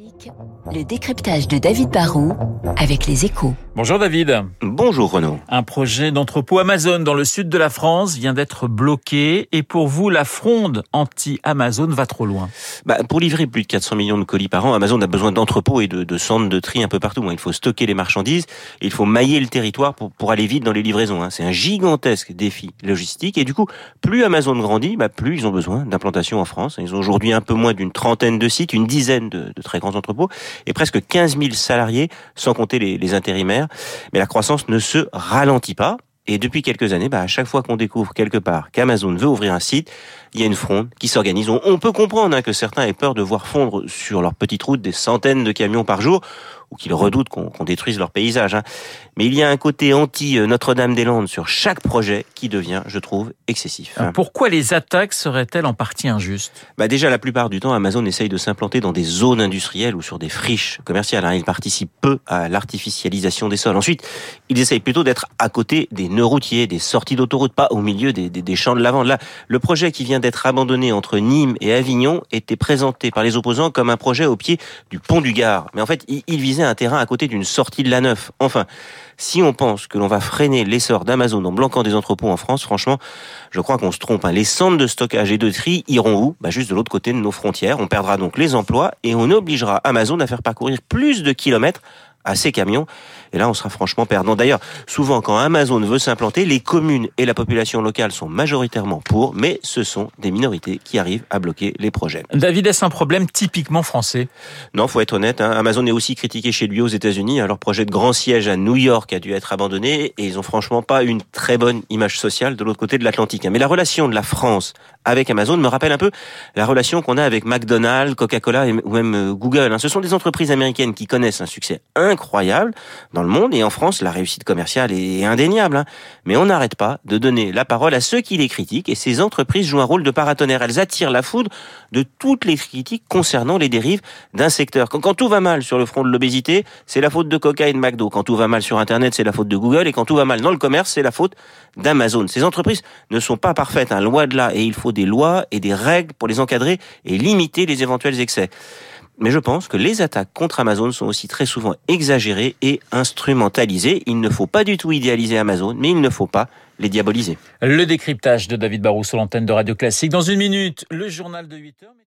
Classique, le décryptage de David Barrault avec les échos. Bonjour David. Bonjour Renaud. Un projet d'entrepôt Amazon dans le sud de la France vient d'être bloqué et pour vous, la fronde anti-Amazon va trop loin. Bah, pour livrer plus de 400 millions de colis par an, Amazon a besoin d'entrepôts et de, de, centres de tri un peu partout. Il faut stocker les marchandises et il faut mailler le territoire pour, pour aller vite dans les livraisons. Hein. C'est un gigantesque défi logistique et du coup, plus Amazon grandit, bah, plus ils ont besoin d'implantation en France. Ils ont aujourd'hui un peu moins d'une trentaine de sites, une dizaine de, de très grands entrepôts et presque 15 000 salariés, sans compter les, intérimaires. Mais la croissance ne se ralentit pas. Et depuis quelques années, bah, à chaque fois qu'on découvre quelque part qu'Amazon veut ouvrir un site, il y a une fronde qui s'organise. On, on, peut comprendre hein, que certains aient peur de voir fondre sur leur petite route des centaines de camions par jour, ou qu'ils redoutent qu'on qu détruise leur paysage. Hein. Mais il y a un côté anti-Notre-Dame-des-Landes sur chaque projet qui devient, je trouve, excessif. Alors pourquoi les attaques seraient-elles en partie injustes? Bah Déjà, la plupart du temps, Amazon essaye de s'implanter dans des zones industrielles ou sur des friches commerciales. Hein. Il participe peu à l'artificialisation des sols. Ensuite, ils essayent plutôt d'être à côté des nœuds routiers, des sorties d'autoroute, pas au milieu des, des, des champs de lavande. Là, le projet qui vient d'être abandonné entre Nîmes et Avignon était présenté par les opposants comme un projet au pied du pont du Gard. Mais en fait, il, il visait un terrain à côté d'une sortie de la Neuf. Enfin, si on pense que l'on va freiner l'essor d'Amazon en bloquant des entrepôts en France, franchement, je crois qu'on se trompe. Les centres de stockage et de tri iront où? Bah Juste de l'autre côté de nos frontières. On perdra donc les emplois et on obligera Amazon à faire parcourir plus de kilomètres à ces camions. Et là, on sera franchement perdant. D'ailleurs, souvent, quand Amazon veut s'implanter, les communes et la population locale sont majoritairement pour, mais ce sont des minorités qui arrivent à bloquer les projets. David, est-ce un problème typiquement français? Non, faut être honnête. Hein. Amazon est aussi critiqué chez lui aux États-Unis. Leur projet de grand siège à New York a dû être abandonné et ils ont franchement pas une très bonne image sociale de l'autre côté de l'Atlantique. Mais la relation de la France avec Amazon me rappelle un peu la relation qu'on a avec McDonald's, Coca-Cola ou même Google. Ce sont des entreprises américaines qui connaissent un succès incroyable dans le monde et en France, la réussite commerciale est indéniable. Hein. Mais on n'arrête pas de donner la parole à ceux qui les critiquent et ces entreprises jouent un rôle de paratonnerre. Elles attirent la foudre de toutes les critiques concernant les dérives d'un secteur. Quand, tout va mal sur le front de l'obésité, c'est la faute de Coca et de McDo. Quand tout va mal sur Internet, c'est la faute de Google et quand tout va mal dans le commerce, c'est la faute d'Amazon. Ces entreprises ne sont pas parfaites, hein, loin de là, et il faut des lois et des règles pour les encadrer et limiter les éventuels excès. Mais je pense que les attaques contre Amazon sont aussi très souvent exagérées et instrumentalisées. Il ne faut pas du tout idéaliser Amazon, mais il ne faut pas les diaboliser. Le décryptage de David Barrou sur l'antenne de Radio Classique. Dans une minute, le journal de 8 heures.